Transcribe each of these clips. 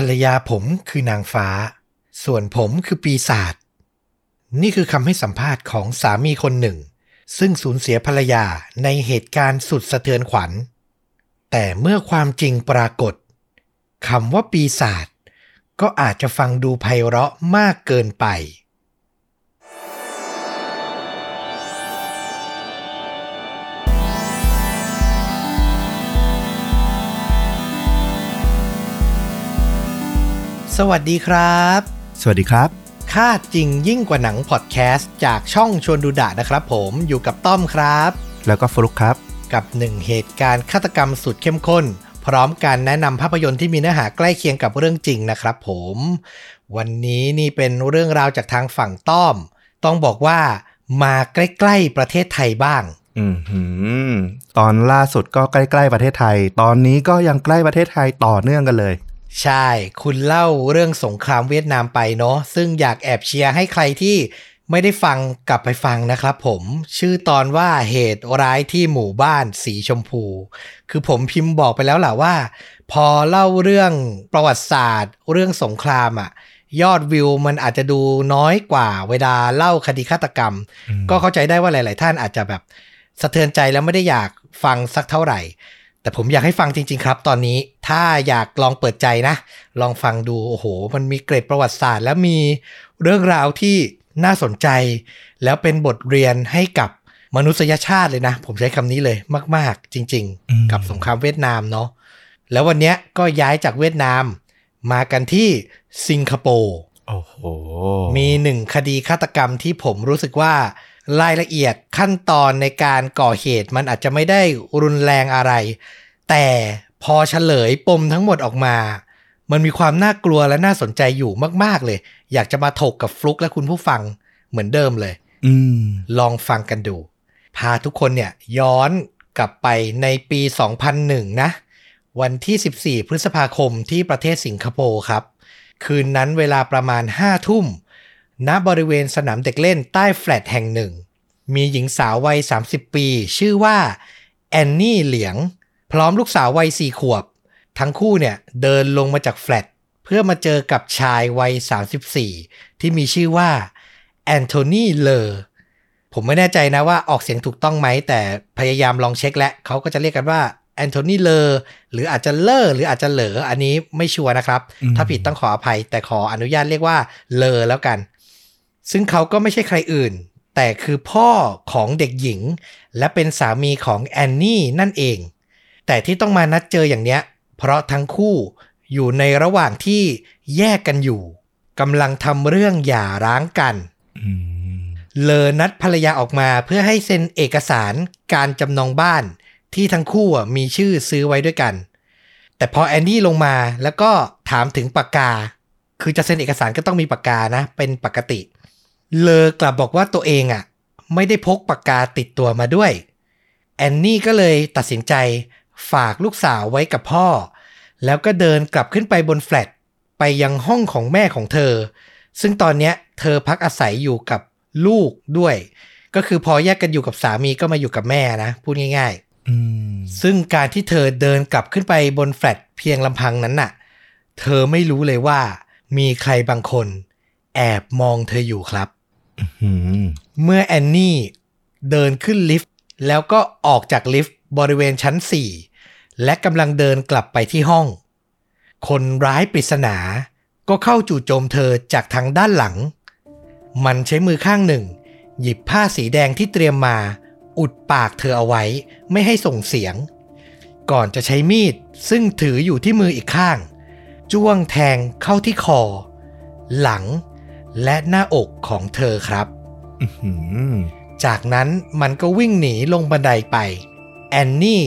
รรยาผมคือนางฟ้า ส่วนผมคือปีศาจนี่คือคำให้สัมภาษณ์ของสามีคนหนึ่ง ซึ่งสูญเสียภรรยาในเหตุการณ์สุดสะเทือนขวัญ แต่เมื่อความจริงปรากฏคำว่าปีศาจก็อาจจะฟังดูไพเราะมากเกินไป สวัสดีครับ สวัสดีครับ ค่าจริงยิ่งกว่าหนังพอดแคสต์จากช่องชวนดูดะนะครับผมอยู่กับต้อมครับ แล้วก็ฟลุกครับ กับหนึ่งเหตุการณ์ฆาตกรรมสุดเข้มข้น พร้อมการแนะนำภาพยนตร์ที่มีเนื้อหาใกล้เคียงกับเรื่องจริงนะครับผม วันนี้นี่เป็นเรื่องราวจากทางฝั่งต้อม ต้องบอกว่ามาใกล้ๆประเทศไทยบ้างอืมหืมตอนล่าสุดก็ใกล้ ๆ ประเทศไทย ตอนนี้ก็ยังใกล้ประเทศไทยต่อเนื่องกันเลย ใช่ คุณเล่าเรื่องสงครามเวียดนามไปเนาะซึ่งอยากแอบเชียร์ให้ใครที่ไม่ได้ฟังกลับไปฟังนะครับผม ชื่อตอนว่าเหตุร้ายที่หมู่บ้านสีชมพู คือผมพิมพ์บอกไปแล้วแหละว่า พอเล่าเรื่องประวัติศาสตร์ เรื่องสงครามอะ่ะยอดวิวมันอาจจะดูน้อยกว่าเวลาเล่าคดีฆาตกรรมอืมก็เข้าใจได้ว่าหลาย ๆ ท่านอาจจะแบบสะเทือนใจแล้วไม่ได้อยากฟังสักเท่าไหร่ แต่ผมอยากให้ฟังจริง ๆ ครับ ตอนนี้ ถ้าอยากลองเปิดใจนะ ลองฟังดูโอ้โห มันมีเกร็ดประวัติศาสตร์ และมีเรื่องราวที่น่าสนใจ แล้วเป็นบทเรียนให้กับมนุษยชาติเลยนะ ผมใช้คำนี้เลยมาก ๆ จริงอืมๆกับสงครามเวียดนามเนาะแล้ววันเนี้ยก็ย้ายจากเวียดนาม มากันที่สิงคโปร์โอ้โหมีหนึ่งคดีฆาตกรรมที่ผมรู้สึกว่ารายละเอียดขั้นตอนในการก่อเหตุมันอาจจะไม่ได้รุนแรงอะไร แต่ พอเฉลยปมทั้งหมดออกมา มันมีความน่ากลัวและน่าสนใจอยู่มาก ๆ เลย อยากจะมาถกกับฟลุกและคุณผู้ฟังเหมือนเดิมเลยอืมลองฟังกันดู พาทุกคนเนี่ยย้อนกลับไปในปี 2001 นะ วันที่ 14 พฤษภาคมที่ประเทศสิงคโปร์ครับ คืนนั้นเวลาประมาณ 5 ทุ่ม ณ บริเวณสนามเด็กเล่นใต้แฟลตแห่งหนึ่ง มีหญิงสาววัย 30 ปี ชื่อว่า แอนนี่เหลียง พร้อมลูกสาววัย4ขวบ ทั้งคู่เนี่ยเดินลงมาจากแฟลตเพื่อมาเจอกับชายวัย 34 ที่มีชื่อว่าแอนโทนีเลอร์ผมไม่แน่ใจนะว่าออกเสียงถูกต้องไหม แต่พยายามลองเช็คแล้วเขาก็จะเรียกกันว่าแอนโทนีเลอร์หรืออาจจะเลอร์หรืออาจจะเหลออันนี้ไม่ชัวร์นะครับอืมถ้าผิดต้องขออภัย แต่ขออนุญาตเรียกว่าเลอแล้วกัน ซึ่งเขาก็ไม่ใช่ใครอื่น แต่คือพ่อของเด็กหญิง และเป็นสามีของแอนนี่นั่นเอง แต่ที่ต้องมานัดเจออย่างเนี้ย เพราะทั้งคู่อยู่ในระหว่างที่แยกกันอยู่กำลังทำเรื่องหย่าร้างกันอืมเลอนัดภรรยาออกมาเพื่อให้เซ็นเอกสารการจำนองบ้าน ที่ทั้งคู่อะมีชื่อซื้อไว้ด้วยกัน แต่พอแอนดี้ลงมาแล้วก็ถามถึงปากกา คือจะเซ็นเอกสารก็ต้องมีปากกานะ เป็นปกติ เลอกลับบอกว่าตัวเองอะ ไม่ได้พกปากกาติดตัวมาด้วย แอนนี่ก็เลยตัดสินใจ ฝากลูกสาวไว้กับพ่อ แล้วก็เดินกลับขึ้นไปบนแฟลตไปยังห้องของแม่ของเธอ ซึ่งตอนเนี้ยเธอพักอาศัยอยู่กับลูกด้วย ก็คือพอแยกกันอยู่กับสามีก็มาอยู่กับแม่นะพูดง่ายอืมๆซึ่งการที่เธอเดินกลับขึ้นไปบนแฟลตเพียงลำพังนั้นน่ะ เธอไม่รู้เลยว่า มีใครบางคน แอบมองเธออยู่ครับอืมเมื่อแอนนี่เดินขึ้นลิฟต์แล้วก็ออกจากลิฟต์บริเวณชั้น4 และกำลังเดินกลับไปที่ห้อง คนร้ายปริศนาก็เข้าจู่โจมเธอจากทางด้านหลัง มันใช้มือข้างหนึ่ง หยิบผ้าสีแดงที่เตรียมมา อุดปากเธอเอาไว้ไม่ให้ส่งเสียง ก่อนจะใช้มีดซึ่งถืออยู่ที่มืออีกข้าง จ้วงแทงเข้าที่คอ หลัง และหน้าอกของเธอครับอืมจากนั้นมันก็วิ่งหนีลงบันไดไป แอนนี่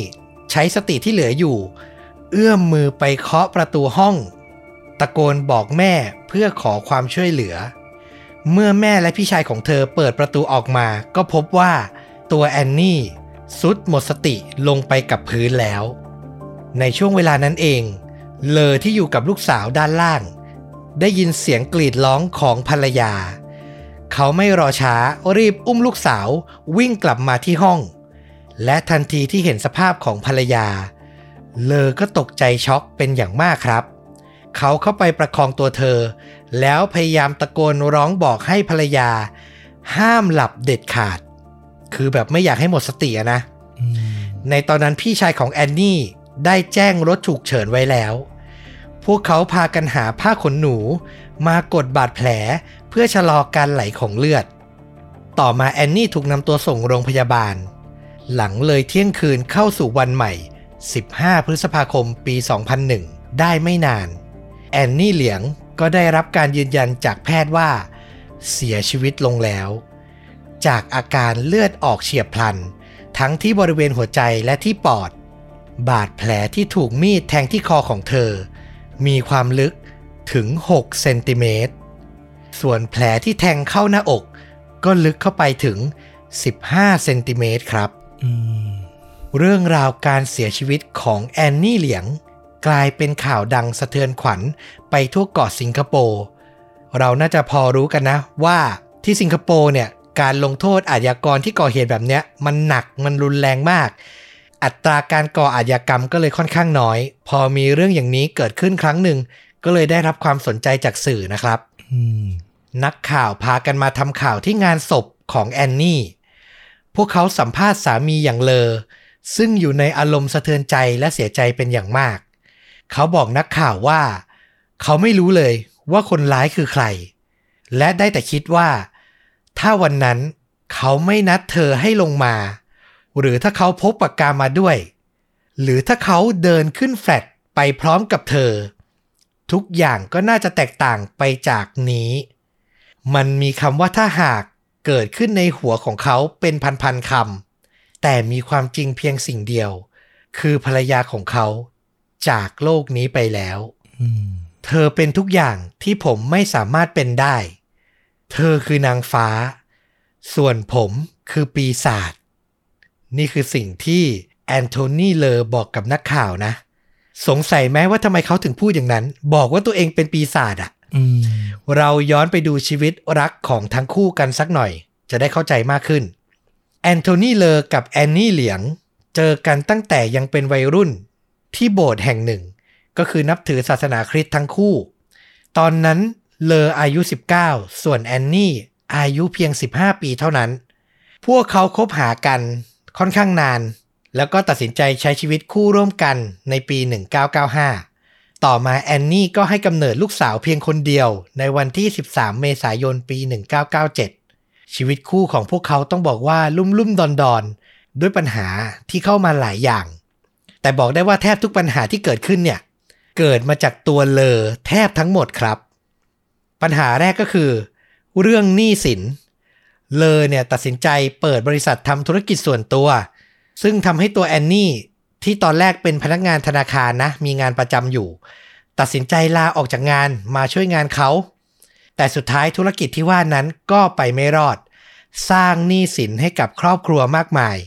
ใช้สติที่เหลืออยู่ เอื้อมมือไปเคาะประตูห้อง ตะโกนบอกแม่เพื่อขอความช่วยเหลือ เมื่อแม่และพี่ชายของเธอเปิดประตูออกมา ก็พบว่าตัวแอนนี่สุดหมดสติลงไปกับพื้นแล้ว ในช่วงเวลานั้นเอง เลอที่อยู่กับลูกสาวด้านล่าง ได้ยินเสียงกรีดร้องของภรรยา เขาไม่รอช้ารีบอุ้มลูกสาววิ่งกลับมาที่ห้อง และทันทีที่เห็นสภาพของภรรยา เลอก็ตกใจช็อกเป็นอย่างมากครับ เขาเข้าไปประคองตัวเธอ แล้วพยายามตะโกนร้องบอกให้ภรรยา ห้ามหลับเด็ดขาด คือแบบไม่อยากให้หมดสติอะนะอืมในตอนนั้นพี่ชายของแอนนี่ได้แจ้งรถฉุกเฉินไว้แล้ว พวกเขาพากันหาผ้าขนหนู มากดบาดแผลเพื่อชะลอการไหลของเลือด ต่อมาแอนนี่ถูกนำตัวส่งโรงพยาบาล หลังเลยเที่ยงคืนเข้าสู่วันใหม่ 15 พฤษภาคมปี 2001 ได้ไม่นาน แอนนี่เหลียงก็ได้รับการยืนยันจากแพทย์ว่า เสียชีวิตลงแล้ว จากอาการเลือดออกเฉียบพลัน ทั้งที่บริเวณหัวใจและที่ปอด บาดแผลที่ถูกมีดแทงที่คอของเธอ มีความลึกถึง 6 เซนติเมตร ส่วนแผลที่แทงเข้าหน้าอก ก็ลึกเข้าไปถึง 15 เซนติเมตรครับ เรื่องราวการเสียชีวิตของแอนนี่เหลียง กลายเป็นข่าวดังสะเทือนขวัญไปทั่วเกาะสิงคโปร์เราน่าจะพอรู้กันนะว่าที่สิงคโปร์เนี่ยการลงโทษอาชญากรที่ก่อเหตุแบบเนี้ย มันหนักมันรุนแรงมาก อัตราการก่ออาชญากรรมก็เลยค่อนข้างน้อย พอมีเรื่องอย่างนี้เกิดขึ้นครั้งหนึ่ง ก็เลยได้รับความสนใจจากสื่อนะครับอืมนักข่าวพากันมาทำข่าวที่งานศพของแอนนี่ พวกเขาสัมภาษณ์สามีอย่างเลอ ซึ่งอยู่ในอารมณ์สะเทือนใจและเสียใจเป็นอย่างมาก เขาบอกนักข่าวว่า เขาไม่รู้เลยว่าคนร้ายคือใคร และได้แต่คิดว่า ถ้าวันนั้นเขาไม่นัดเธอให้ลงมา หรือถ้าเขาพกปากกามาด้วย หรือถ้าเขาเดินขึ้นแฟลตไปพร้อมกับเธอ ทุกอย่างก็น่าจะแตกต่างไปจากนี้ มันมีคำว่าถ้าหาก เกิดขึ้นในหัวของเขาเป็นพันๆคำแต่มีความจริงเพียงสิ่งเดียว คือภรรยาของเขาจากโลกนี้ไปแล้วอืมเธอเป็นทุกอย่างที่ผมไม่สามารถเป็นได้ เธอคือนางฟ้า ส่วนผมคือปีศาจ นี่คือสิ่งที่แอนโทนีเลอบอกกับนักข่าวนะ สงสัยไหมว่าทำไมเขาถึงพูดอย่างนั้น บอกว่าตัวเองเป็นปีศาจอะอืม เราย้อนไปดูชีวิตรักของทั้งคู่กันสักหน่อย จะได้เข้าใจมากขึ้น แอนโทนีเลอกับแอนนี่เหลียง เจอกันตั้งแต่ยังเป็นวัยรุ่นที่โบสถ์แห่งหนึ่ง ก็คือนับถือศาสนาคริสต์ทั้งคู่ ตอนนั้นเลออายุ 19 ส่วนแอนนี่อายุเพียง 15 ปีเท่านั้น พวกเขาคบหากันค่อนข้างนาน แล้วก็ตัดสินใจใช้ชีวิตคู่ร่วมกันในปี 1995 ต่อมาแอนนี่ก็ให้กำเนิดลูกสาวเพียงคนเดียว ในวันที่ 13 เมษายนปี 1997 ชีวิตคู่ของพวกเขาต้องบอกว่าลุ่มลุ่มดอนดอนด้วยปัญหาที่เข้ามาหลายอย่าง แต่บอกได้ว่าแทบทุกปัญหาที่เกิดขึ้นเนี่ย เกิดมาจากตัวเลอแทบทั้งหมดครับ ปัญหาแรกก็คือ เรื่องหนี้สิน เลอเนี่ยตัดสินใจเปิดบริษัททำธุรกิจส่วนตัว ซึ่งทำให้ตัวแอนนี่ ที่ตอนแรกเป็นพนักงานธนาคารนะ มีงานประจำอยู่ ตัดสินใจลาออกจากงานมาช่วยงานเขา แต่สุดท้ายธุรกิจที่ว่านั้นก็ไปไม่รอด สร้างหนี้สินให้กับครอบครัวมากมาย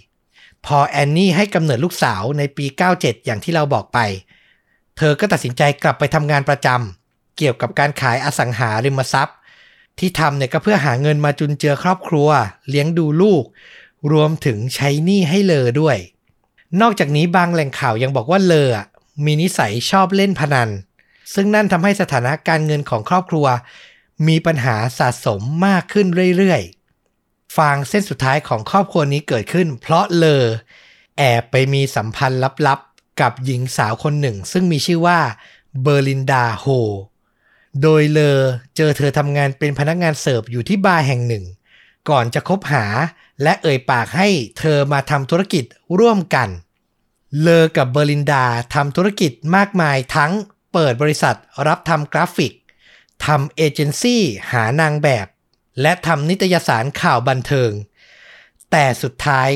พอแอนนี่ให้กำเนิดลูกสาวในปี 97 อย่างที่เราบอกไป เธอก็ตัดสินใจกลับไปทำงานประจำเกี่ยวกับการขายอสังหาริมทรัพย์ ที่ทำเนี่ยก็เพื่อหาเงินมาจุนเจือครอบครัว เลี้ยงดูลูก รวมถึงใช้หนี้ให้เลอด้วย นอกจากนี้บางแหล่งข่าวยังบอกว่าเลอมีนิสัยชอบเล่นพนัน ซึ่งนั่นทำให้สถานะการเงินของครอบครัว มีปัญหาสะสมมากขึ้นเรื่อยๆ ฟางเส้นสุดท้ายของครอบครัวนี้เกิดขึ้น เพราะเลอแอบไปมีสัมพันธ์ลับๆ กับหญิงสาวคนหนึ่ง ซึ่งมีชื่อว่าเบอร์ลินดาโฮ โดยเลอเจอเธอทำงานเป็นพนักงานเสิร์ฟอยู่ที่บาร์แห่งหนึ่ง ก่อนจะคบหาและเอ่ยปากให้เธอมาทำธุรกิจร่วมกัน เลอกับเบอร์ลินดาทำธุรกิจมากมายทั้งเปิดบริษัทรับทำกราฟิกทำเอเจนซี่หานางแบบ และทำนิตยสารข่าวบันเทิง แต่สุดท้าย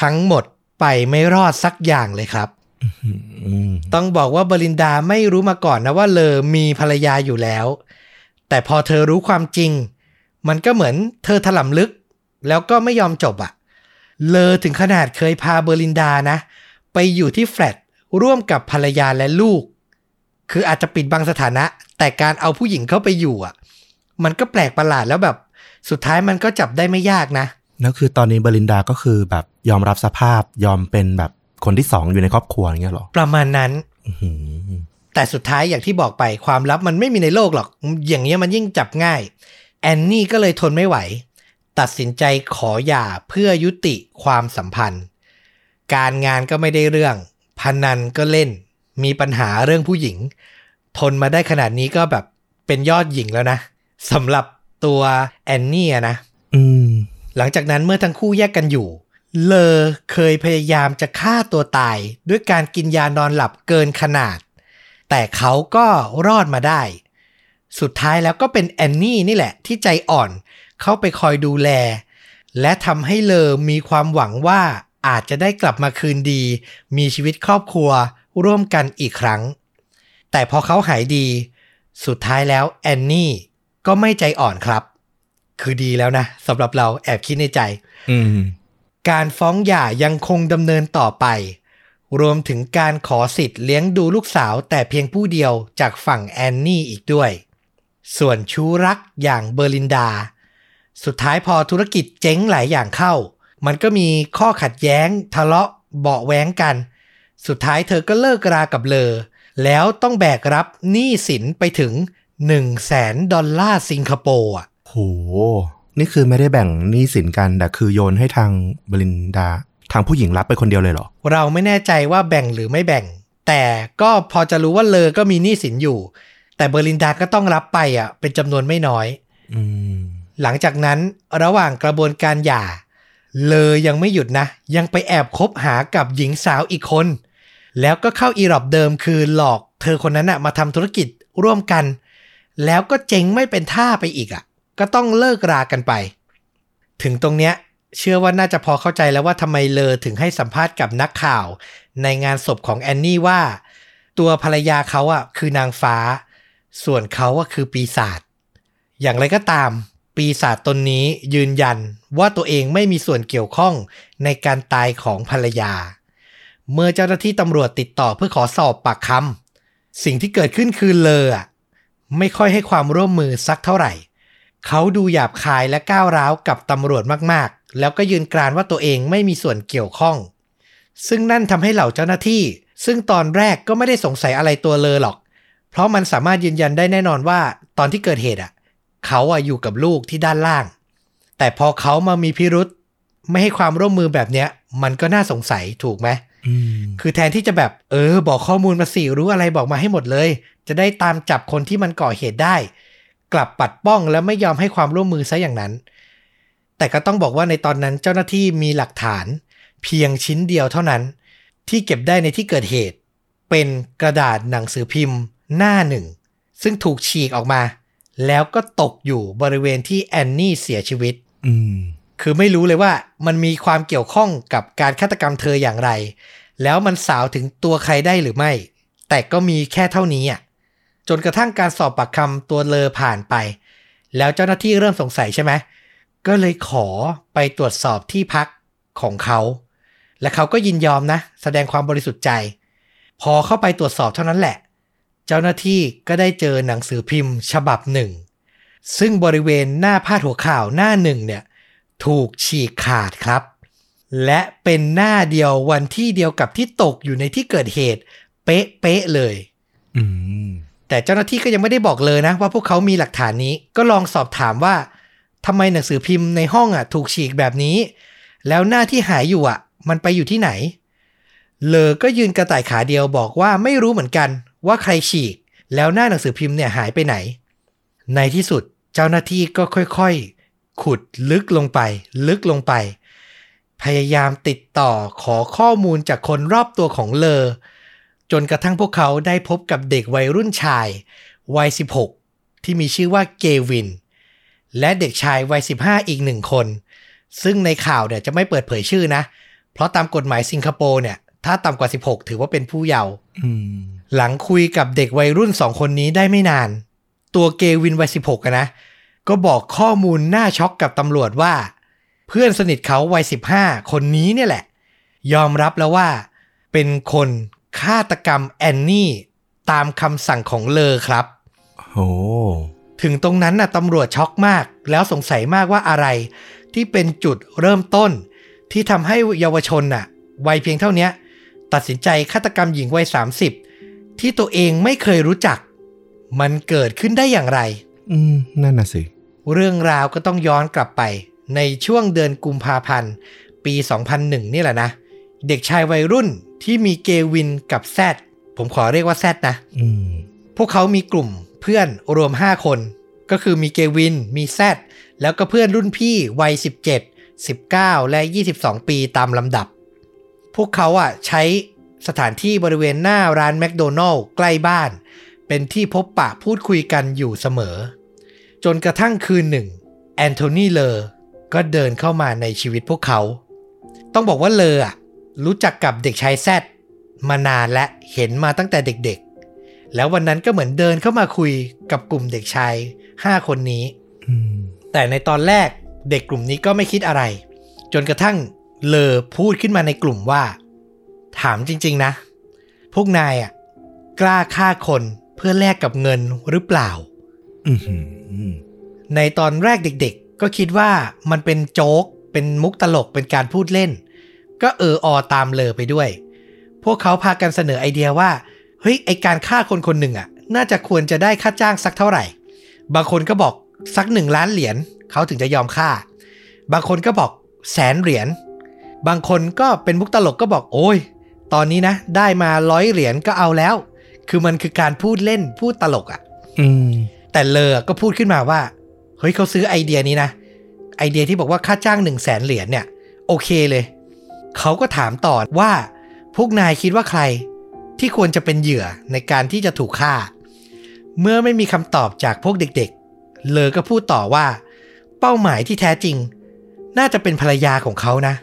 ทั้งหมดไปไม่รอดสักอย่างเลยครับอืมต้องบอกว่าเบอรินดาไม่รู้มาก่อนนะว่าเลอมีภรรยาอยู่แล้ว แต่พอเธอรู้ความจริง มันก็เหมือนเธอถลำลึก แล้วก็ไม่ยอมจบอะเลอถึงขนาดเคยพาเบอรินดานะ ไปอยู่ที่แฟลตร่วมกับภรรยาและลูก คืออาจจะปิดบังสถานะ แต่การเอาผู้หญิงเข้าไปอยู่อะ มันก็แปลกประหลาดแล้วแบบ สุดท้ายมันก็จับได้ไม่ยากนะแล้วคือตอนนี้เบอร์ลินดาก็คือแบบยอมรับสภาพยอมเป็นแบบคนที่สองอยู่ในครอบครัวอย่างเงี้ยเหรอ ประมาณนั้นอื้อหือแต่สุดท้ายอย่างที่บอกไปความลับมันไม่มีในโลกหรอก อย่างนี้ยมันยิ่งจับง่าย แอนนี่ก็เลยทนไม่ไหว ตัดสินใจขอหย่าเพื่อยุติความสัมพันธ์ การงานก็ไม่ได้เรื่อง พนันก็เล่น มีปัญหาเรื่องผู้หญิง ทนมาได้ขนาดนี้ก็แบบเป็นยอดหญิงแล้วนะสำหรับตัวแอนนี่อะนะอืมหลังจากนั้นเมื่อทั้งคู่แยกกันอยู่ เลอเคยพยายามจะฆ่าตัวตายด้วยการกินยานอนหลับเกินขนาด แต่เขาก็รอดมาได้ สุดท้ายแล้วก็เป็นแอนนี่นี่แหละ ที่ใจอ่อนเข้าไปคอยดูแล และทำให้เลอมีความหวังว่า อาจจะได้กลับมาคืนดี มีชีวิตครอบครัวร่วมกันอีกครั้ง แต่พอเขาหายดี สุดท้ายแล้วแอนนี่ก็ไม่ใจอ่อนครับ คือดีแล้วนะสำหรับเราแอบคิดในใจอืมการฟ้องหย่ายังคงดำเนินต่อไป รวมถึงการขอสิทธิ์เลี้ยงดูลูกสาวแต่เพียงผู้เดียวจากฝั่งแอนนี่อีกด้วย ส่วนชู้รักอย่างเบอร์ลินดา สุดท้ายพอธุรกิจเจ๊งหลายอย่างเข้า มันก็มีข้อขัดแย้งทะเลาะเบาะแว้งกัน สุดท้ายเธอก็เลิกรากับเลอ แล้วต้องแบกรับหนี้สินไปถึง1 0 0 0 0แสนดอลลาร์สิงคโปร์อะโห นี่คือไม่ได้แบ่งหนี้สินกัน แต่คือโยนให้ทางบรินดา ทางผู้หญิงรับไปคนเดียวเลยเหรอ เราไม่แน่ใจว่าแบ่งหรือไม่แบ่ง แต่ก็พอจะรู้ว่าเลอก็มีหนี้สินอยู่ แต่เบอร์ลินดาก็ต้องรับไปอะ เป็นจำนวนไม่น้อยอืมหลังจากนั้นระหว่างกระบวนการหย่า เลอยังไม่หยุดนะ ยังไปแอบคบหากับหญิงสาวอีกคน แล้วก็เข้าอีรอบเดิมคือหลอกเธอคนนั้นอะมาทำธุรกิจร่วมกัน แล้วก็เจ๊งไม่เป็นท่าไปอีกอะก็ต้องเลิกรากันไป ถึงตรงเนี้ยเชื่อว่าน่าจะพอเข้าใจแล้วว่าทำไมเลอถึงให้สัมภาษณ์กับนักข่าว ในงานศพของแอนนี่ว่า ตัวภรรยาเขาอะคือนางฟ้า ส่วนเขาอะคือปีศาจอย่างไรก็ตาม ปีศาจตนนี้ยืนยันว่าตัวเองไม่มีส่วนเกี่ยวข้องในการตายของภรรยา เมื่อเจ้าหน้าที่ตำรวจติดต่อเพื่อขอสอบปากคำสิ่งที่เกิดขึ้นคือเลอไม่ค่อยให้ความร่วมมือสักเท่าไหร่ เขาดูหยาบคายและก้าวร้าวกับตำรวจมากๆ แล้วก็ยืนกรานว่าตัวเองไม่มีส่วนเกี่ยวข้อง ซึ่งนั่นทำให้เหล่าเจ้าหน้าที่ ซึ่งตอนแรกก็ไม่ได้สงสัยอะไรตัวเลอหรอก เพราะมันสามารถยืนยันได้แน่นอนว่า ตอนที่เกิดเหตุอะ เขาอะอยู่กับลูกที่ด้านล่าง แต่พอเขามามีพิรุษไม่ให้ความร่วมมือแบบเนี้ย มันก็น่าสงสัยถูกไหมอืมคือแทนที่จะแบบ เออ บอกข้อมูลมาสิรู้อะไรบอกมาให้หมดเลย จะได้ตามจับคนที่มันก่อเหตุได้ กลับปัดป้องและไม่ยอมให้ความร่วมมือซะอย่างนั้น แต่ก็ต้องบอกว่าในตอนนั้นเจ้าหน้าที่มีหลักฐาน เพียงชิ้นเดียวเท่านั้น ที่เก็บได้ในที่เกิดเหตุ เป็นกระดาษหนังสือพิมพ์ หน้าหนึ่ง ซึ่งถูกฉีกออกมา แล้วก็ตกอยู่บริเวณที่แอนนี่เสียชีวิต อืม คือไม่รู้เลยว่ามันมีความเกี่ยวข้องกับการฆาตกรรมเธออย่างไร แล้วมันสาวถึงตัวใครได้หรือไม่ แต่ก็มีแค่เท่านี้อะ จนกระทั่งการสอบปากคำตัวเลอผ่านไป แล้วเจ้าหน้าที่เริ่มสงสัยใช่ไหม ก็เลยขอไปตรวจสอบที่พักของเขา และเขาก็ยินยอมนะ แสดงความบริสุทธิ์ใจ พอเข้าไปตรวจสอบเท่านั้นแหละ เจ้าหน้าที่ก็ได้เจอหนังสือพิมพ์ฉบับหนึ่ง ซึ่งบริเวณหน้าพาดหัวข่าวหน้าหนึ่งเนี่ยถูกฉีกขาดครับ และเป็นหน้าเดียววันที่เดียวกับที่ตกอยู่ในที่เกิดเหตุ เป๊ะๆเลยอืมแต่เจ้าหน้าที่ก็ยังไม่ได้บอกเลยนะ ว่าพวกเขามีหลักฐานนี้ก็ลองสอบถามว่าทำไมหนังสือพิมพ์ในห้องอะ ถูกฉีกแบบนี้ แล้วหน้าที่หายอยู่อะ มันไปอยู่ที่ไหนเลอก็ยืนกระต่ายขาเดียวบอกว่าไม่รู้เหมือนกัน ว่าใครฉีก แล้วหน้าหนังสือพิมพ์เนี่ยหายไปไหน ในที่สุดเจ้าหน้าที่ก็ค่อยๆ ขุดลึกลงไป ลึกลงไป พยายามติดต่อขอข้อมูลจากคนรอบตัวของเลอ จนกระทั่งพวกเขาได้พบกับเด็กวัยรุ่นชาย วัย 16 ที่มีชื่อว่าเกวิน และเด็กชายวัย 15 อีกหนึ่งคน ซึ่งในข่าวเนี่ยจะไม่เปิดเผยชื่อนะ เพราะตามกฎหมายสิงคโปร์เนี่ยถ้าต่ำกว่า 16 ถือว่าเป็นผู้เยาว์ หลังคุยกับเด็กวัยรุ่นสองคนนี้ได้ไม่นาน ตัวเกวินวัย16อะนะ ก็บอกข้อมูลน่าช็อกกับตำรวจว่า เพื่อนสนิทเขาวัย15คนนี้เนี่ยแหละ ยอมรับแล้วว่า เป็นคนฆาตกรรมแอนนี่ตามคำสั่งของเลอครับโหถึงตรงนั้นน่ะตำรวจช็อกมาก แล้วสงสัยมากว่าอะไร ที่เป็นจุดเริ่มต้น ที่ทำให้เยาวชนน่ะวัยเพียงเท่าเนี้ยตัดสินใจฆาตกรรมหญิงวัย30 ที่ตัวเองไม่เคยรู้จัก มันเกิดขึ้นได้อย่างไร อืม นั่นน่ะสิ เรื่องราวก็ต้องย้อนกลับไป ในช่วงเดือนกุมภาพันธ์ ปี 2001 นี่แหละนะ เด็กชายวัยรุ่นที่มีเกวินกับแซดผมขอเรียกว่าแซดนะอืมพวกเขามีกลุ่มเพื่อนรวม 5 คน ก็คือมีเกวิน มีแซดแล้วก็เพื่อนรุ่นพี่วัย 17 19 และ 22 ปีตามลำดับ พวกเขาอะใช้ สถานที่บริเวณหน้าร้านแมคโดนัลล์ใกล้บ้าน เป็นที่พบปะพูดคุยกันอยู่เสมอ จนกระทั่งคืนหนึ่งแอนโทนีเลอร์ก็เดินเข้ามาในชีวิตพวกเขา ต้องบอกว่าเลออะรู้จักกับเด็กชายแซดมานานและเห็นมาตั้งแต่เด็กๆ แล้ววันนั้นก็เหมือนเดินเข้ามาคุยกับกลุ่มเด็กชาย5คนนี้อืมแต่ในตอนแรกเด็กกลุ่มนี้ก็ไม่คิดอะไร จนกระทั่งเลอพูดขึ้นมาในกลุ่มว่า ถามจริง ๆ นะ พวกนายอะ กล้าฆ่าคนเพื่อแลกกับเงินหรือเปล่าอืมอืมในตอนแรกเด็ก ๆ ก็คิดว่ามันเป็นโจ๊ก เป็นมุกตลกเป็นการพูดเล่น ก็เออออตามเลอไปด้วย พวกเขาพากันเสนอไอเดียว่าเฮ้ยไอการฆ่าคนคนหนึ่งอะ น่าจะควรจะได้ค่าจ้างสักเท่าไหร่ บางคนก็บอกสักหนึ่งล้านเหรียญเขาถึงจะยอมฆ่า บางคนก็บอกแสนเหรียญบางคนก็เป็นมุกตลกก็บอกโอ้ย ตอนนี้นะ ได้มาร้อยเหรียญก็เอาแล้ว คือมันคือการพูดเล่นพูดตลกอะอืมแต่เลอก็พูดขึ้นมาว่า เฮ้ยเขาซื้อไอเดียนี้นะ ไอเดียที่บอกว่าค่าจ้างหนึ่งแสนเหรียญเนี่ย โอเคเลย เขาก็ถามต่อว่า พวกนายคิดว่าใคร ที่ควรจะเป็นเหยื่อในการที่จะถูกฆ่า เมื่อไม่มีคำตอบจากพวกเด็ก ๆ เลอก็พูดต่อว่า เป้าหมายที่แท้จริง น่าจะเป็นภรรยาของเขานะ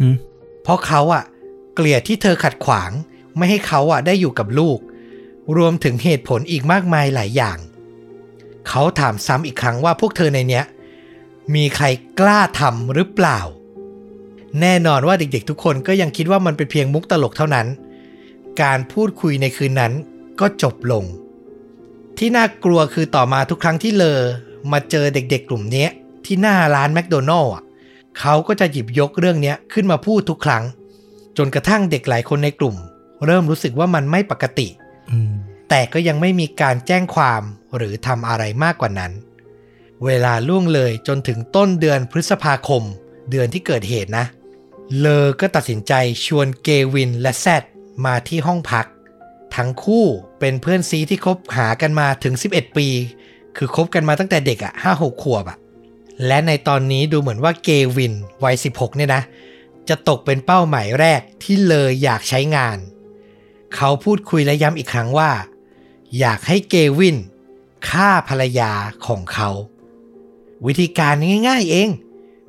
อืมเพราะเขาอะเกลียดที่เธอขัดขวาง ไม่ให้เขาอะได้อยู่กับลูก รวมถึงเหตุผลอีกมากมายหลายอย่าง เขาถามซ้ำอีกครั้งว่าพวกเธอในเนี้ย มีใครกล้าทำหรือเปล่า แน่นอนว่าเด็กๆทุกคนก็ยังคิดว่ามันเป็นเพียงมุกตลกเท่านั้น การพูดคุยในคืนนั้นก็จบลง ที่น่ากลัวคือต่อมาทุกครั้งที่เลอมาเจอเด็กๆกลุ่มเนี้ยที่หน้าร้านแมคโดนัลล์เขาก็จะหยิบยกเรื่องเนี้ยขึ้นมาพูดทุกครั้ง จนกระทั่งเด็กหลายคนในกลุ่ม เริ่มรู้สึกว่ามันไม่ปกติอืมแต่ก็ยังไม่มีการแจ้งความหรือทำอะไรมากกว่านั้น เวลาล่วงเลยจนถึงต้นเดือนพฤษภาคม เดือนที่เกิดเหตุนะ เลอก็ตัดสินใจชวนเกวินและแซดมาที่ห้องพัก ทั้งคู่เป็นเพื่อนซีที่คบหากันมาถึง 11 ปี คือคบกันมาตั้งแต่เด็กอะ่ะห้าหกขวบอะ่ะและในตอนนี้ดูเหมือนว่าเกวินวัย 16 เนี่ยนะ จะตกเป็นเป้าหมายแรกที่เลออยากใช้งาน เขาพูดคุยและย้ำอีกครั้งว่า อยากให้เกวินฆ่าภรรยาของเขา วิธีการง่ายๆเอง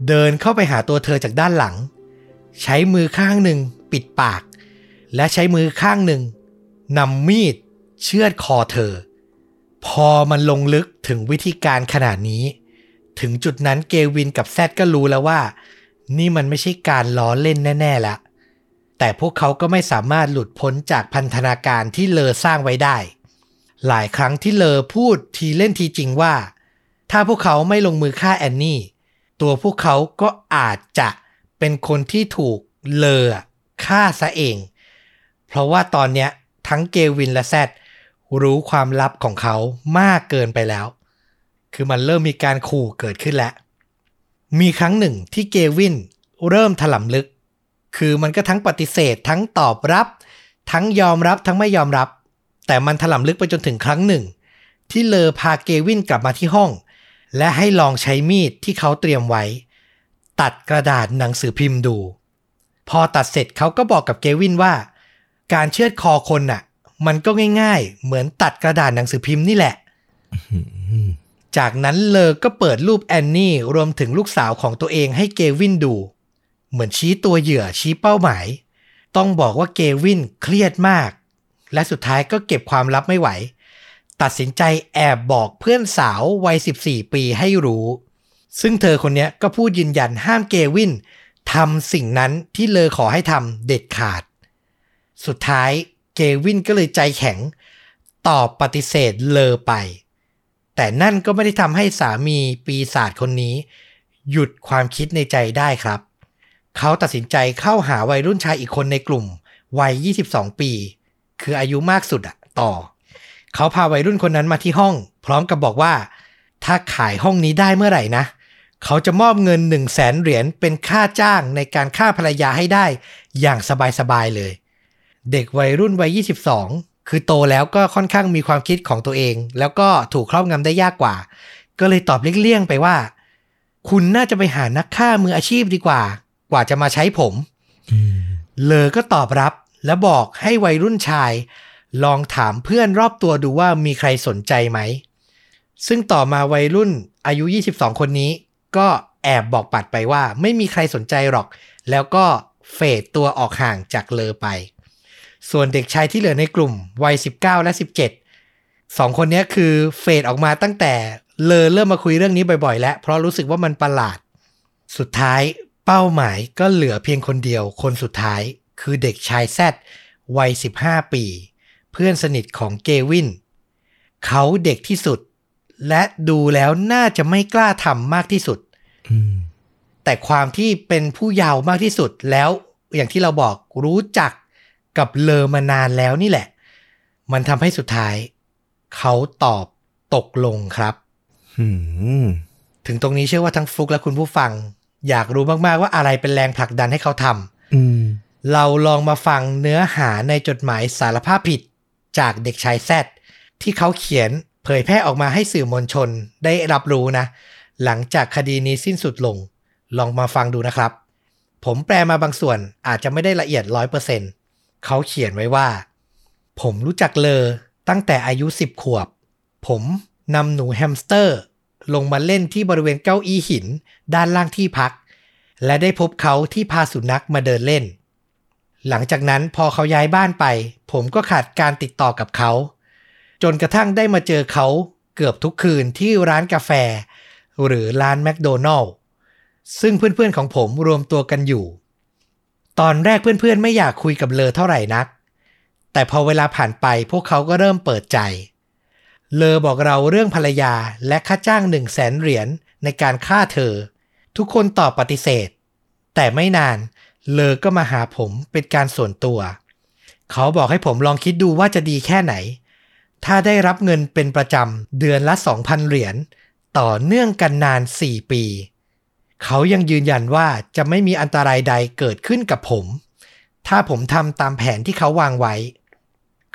เดินเข้าไปหาตัวเธอจากด้านหลัง ใช้มือข้างหนึ่งปิดปาก และใช้มือข้างหนึ่งนำมีดเชือดคอเธอ พอมันลงลึกถึงวิธีการขนาดนี้ ถึงจุดนั้นเกวินกับแซดก็รู้แล้วว่า นี่มันไม่ใช่การล้อเล่นแน่ๆแล้วแต่พวกเขาก็ไม่สามารถหลุดพ้นจากพันธนาการที่เลอสร้างไว้ได้ หลายครั้งที่เลอพูดทีเล่นทีจริงว่า ถ้าพวกเขาไม่ลงมือฆ่าแอนนี่ ตัวพวกเขาก็อาจจะเป็นคนที่ถูกเลอฆ่าซะเอง เพราะว่าตอนเนี้ยทั้งเกวินและแซดรู้ความลับของเขามากเกินไปแล้ว คือมันเริ่มมีการขู่เกิดขึ้นแล้ว มีครั้งหนึ่งที่เกวินเริ่มถลำลึก คือมันก็ทั้งปฏิเสธทั้งตอบรับ ทั้งยอมรับทั้งไม่ยอมรับ แต่มันถลำลึกไปจนถึงครั้งหนึ่ง ที่เลอพาเกวินกลับมาที่ห้อง และให้ลองใช้มีดที่เขาเตรียมไว้ ตัดกระดาษหนังสือพิมพ์ดู พอตัดเสร็จเขาก็บอกกับเกวินว่า การเชือดคอคนน่ะ มันก็ง่าย ๆ เหมือนตัดกระดาษหนังสือพิมพ์นี่แหละ จากนั้นเลอก็เปิดรูปแอนนี่รวมถึงลูกสาวของตัวเองให้เกวินดู เหมือนชี้ตัวเหยื่อชี้เป้าหมาย ต้องบอกว่าเกวินเครียดมาก และสุดท้ายก็เก็บความลับไม่ไหว ตัดสินใจแอบบอกเพื่อนสาววัย 14 ปีให้รู้ ซึ่งเธอคนนี้ก็พูดยืนยันห้ามเกวินทำสิ่งนั้นที่เลอขอให้ทำเด็ดขาด สุดท้ายเกวินก็เลยใจแข็ง ตอบปฏิเสธเลอไป แต่นั่นก็ไม่ได้ทำให้สามีปีศาจคนนี้ หยุดความคิดในใจได้ครับ เขาตัดสินใจเข้าหาวัยรุ่นชายอีกคนในกลุ่ม วัย 22 ปี คืออายุมากสุดอะต่อ เขาพาวัยรุ่นคนนั้นมาที่ห้อง พร้อมกับบอกว่า ถ้าขายห้องนี้ได้เมื่อไหร่นะ เขาจะมอบเงิน1นึ่งแสนเหรียญเป็นค่าจ้างในการฆ่าภรรยาให้ได้ อย่างสบายๆเลย เด็กวัยรุ่นวัย 22 คือโตแล้วก็ค่อนข้างมีความคิดของตัวเอง แล้วก็ถูกครอบงำได้ยากกว่า ก็เลยตอบเลี่ยงๆไปว่า คุณน่าจะไปหานักฆ่ามืออาชีพดีกว่า กว่าจะมาใช้ผมเลอก็ตอบรับและบอกให้วัยรุ่นชาย ลองถามเพื่อนรอบตัวดูว่ามีใครสนใจไหม ซึ่งต่อมาวัยรุ่นอายุ 22 คนนี้ ก็แอบบอกปัดไปว่า ไม่มีใครสนใจหรอก แล้วก็เฟดตัวออกห่างจากเลอไป ส่วนเด็กชายที่เหลือในกลุ่มวัย 19 และ 17สองคนนี้คือเฟดออกมาตั้งแต่เลอเริ่มมาคุยเรื่องนี้บ่อยๆ แล้ว เพราะรู้สึกว่ามันประหลาด สุดท้ายเป้าหมายก็เหลือเพียงคนเดียว คนสุดท้ายคือเด็กชายแซดวัย 15 ปี เพื่อนสนิทของเกวิน เขาเด็กที่สุด และดูแล้วน่าจะไม่กล้าทำมากที่สุด แต่ความที่เป็นผู้เยาว์มากที่สุดแล้วอย่างที่เราบอกรู้จัก กับเลอมานานแล้วนี่แหละ มันทำให้สุดท้าย เขาตอบตกลงครับถึงตรงนี้เชื่อว่าทั้งฟลุกและคุณผู้ฟัง อยากรู้มาก ๆ ว่าอะไรเป็นแรงผลักดันให้เขาทำเราลองมาฟังเนื้อหาในจดหมายสารภาพผิดจากเด็กชายแซดที่เขาเขียนเผยแพร่ออกมาให้สื่อมวลชนได้รับรู้นะ หลังจากคดีนี้สิ้นสุดลง ลองมาฟังดูนะครับ ผมแปลมาบางส่วนอาจจะไม่ได้ละเอียดร้อยเปอร์เซ็น เขาเขียนไว้ว่า ผมรู้จักเลอตั้งแต่อายุสิบขวบ ผมนำหนูแฮมสเตอร์ ลงมาเล่นที่บริเวณเก้าอี้หิน ด้านล่างที่พัก และได้พบเขาที่พาสุนัขมาเดินเล่น หลังจากนั้นพอเขาย้ายบ้านไป ผมก็ขาดการติดต่อกับเขา จนกระทั่งได้มาเจอเขาเกือบทุกคืนที่ร้านกาแฟ หรือร้านแมคโดนัลล์ซึ่งเพื่อนๆของผมรวมตัวกันอยู่ ตอนแรกเพื่อนๆ ไม่อยากคุยกับเลอเท่าไหร่นัก แต่พอเวลาผ่านไปพวกเขาก็เริ่มเปิดใจ เลอบอกเราเรื่องภรรยาและค่าจ้างหนึ่งแสนเหรียญในการฆ่าเธอ ทุกคนตอบปฏิเสธ แต่ไม่นานเลอก็มาหาผมเป็นการส่วนตัว เขาบอกให้ผมลองคิดดูว่าจะดีแค่ไหน ถ้าได้รับเงินเป็นประจำเดือนละ 2,000 เหรียญต่อเนื่องกันนาน 4 ปี เขายังยืนยันว่าจะไม่มีอันตรายใดเกิดขึ้นกับผม ถ้าผมทำตามแผนที่เขาวางไว้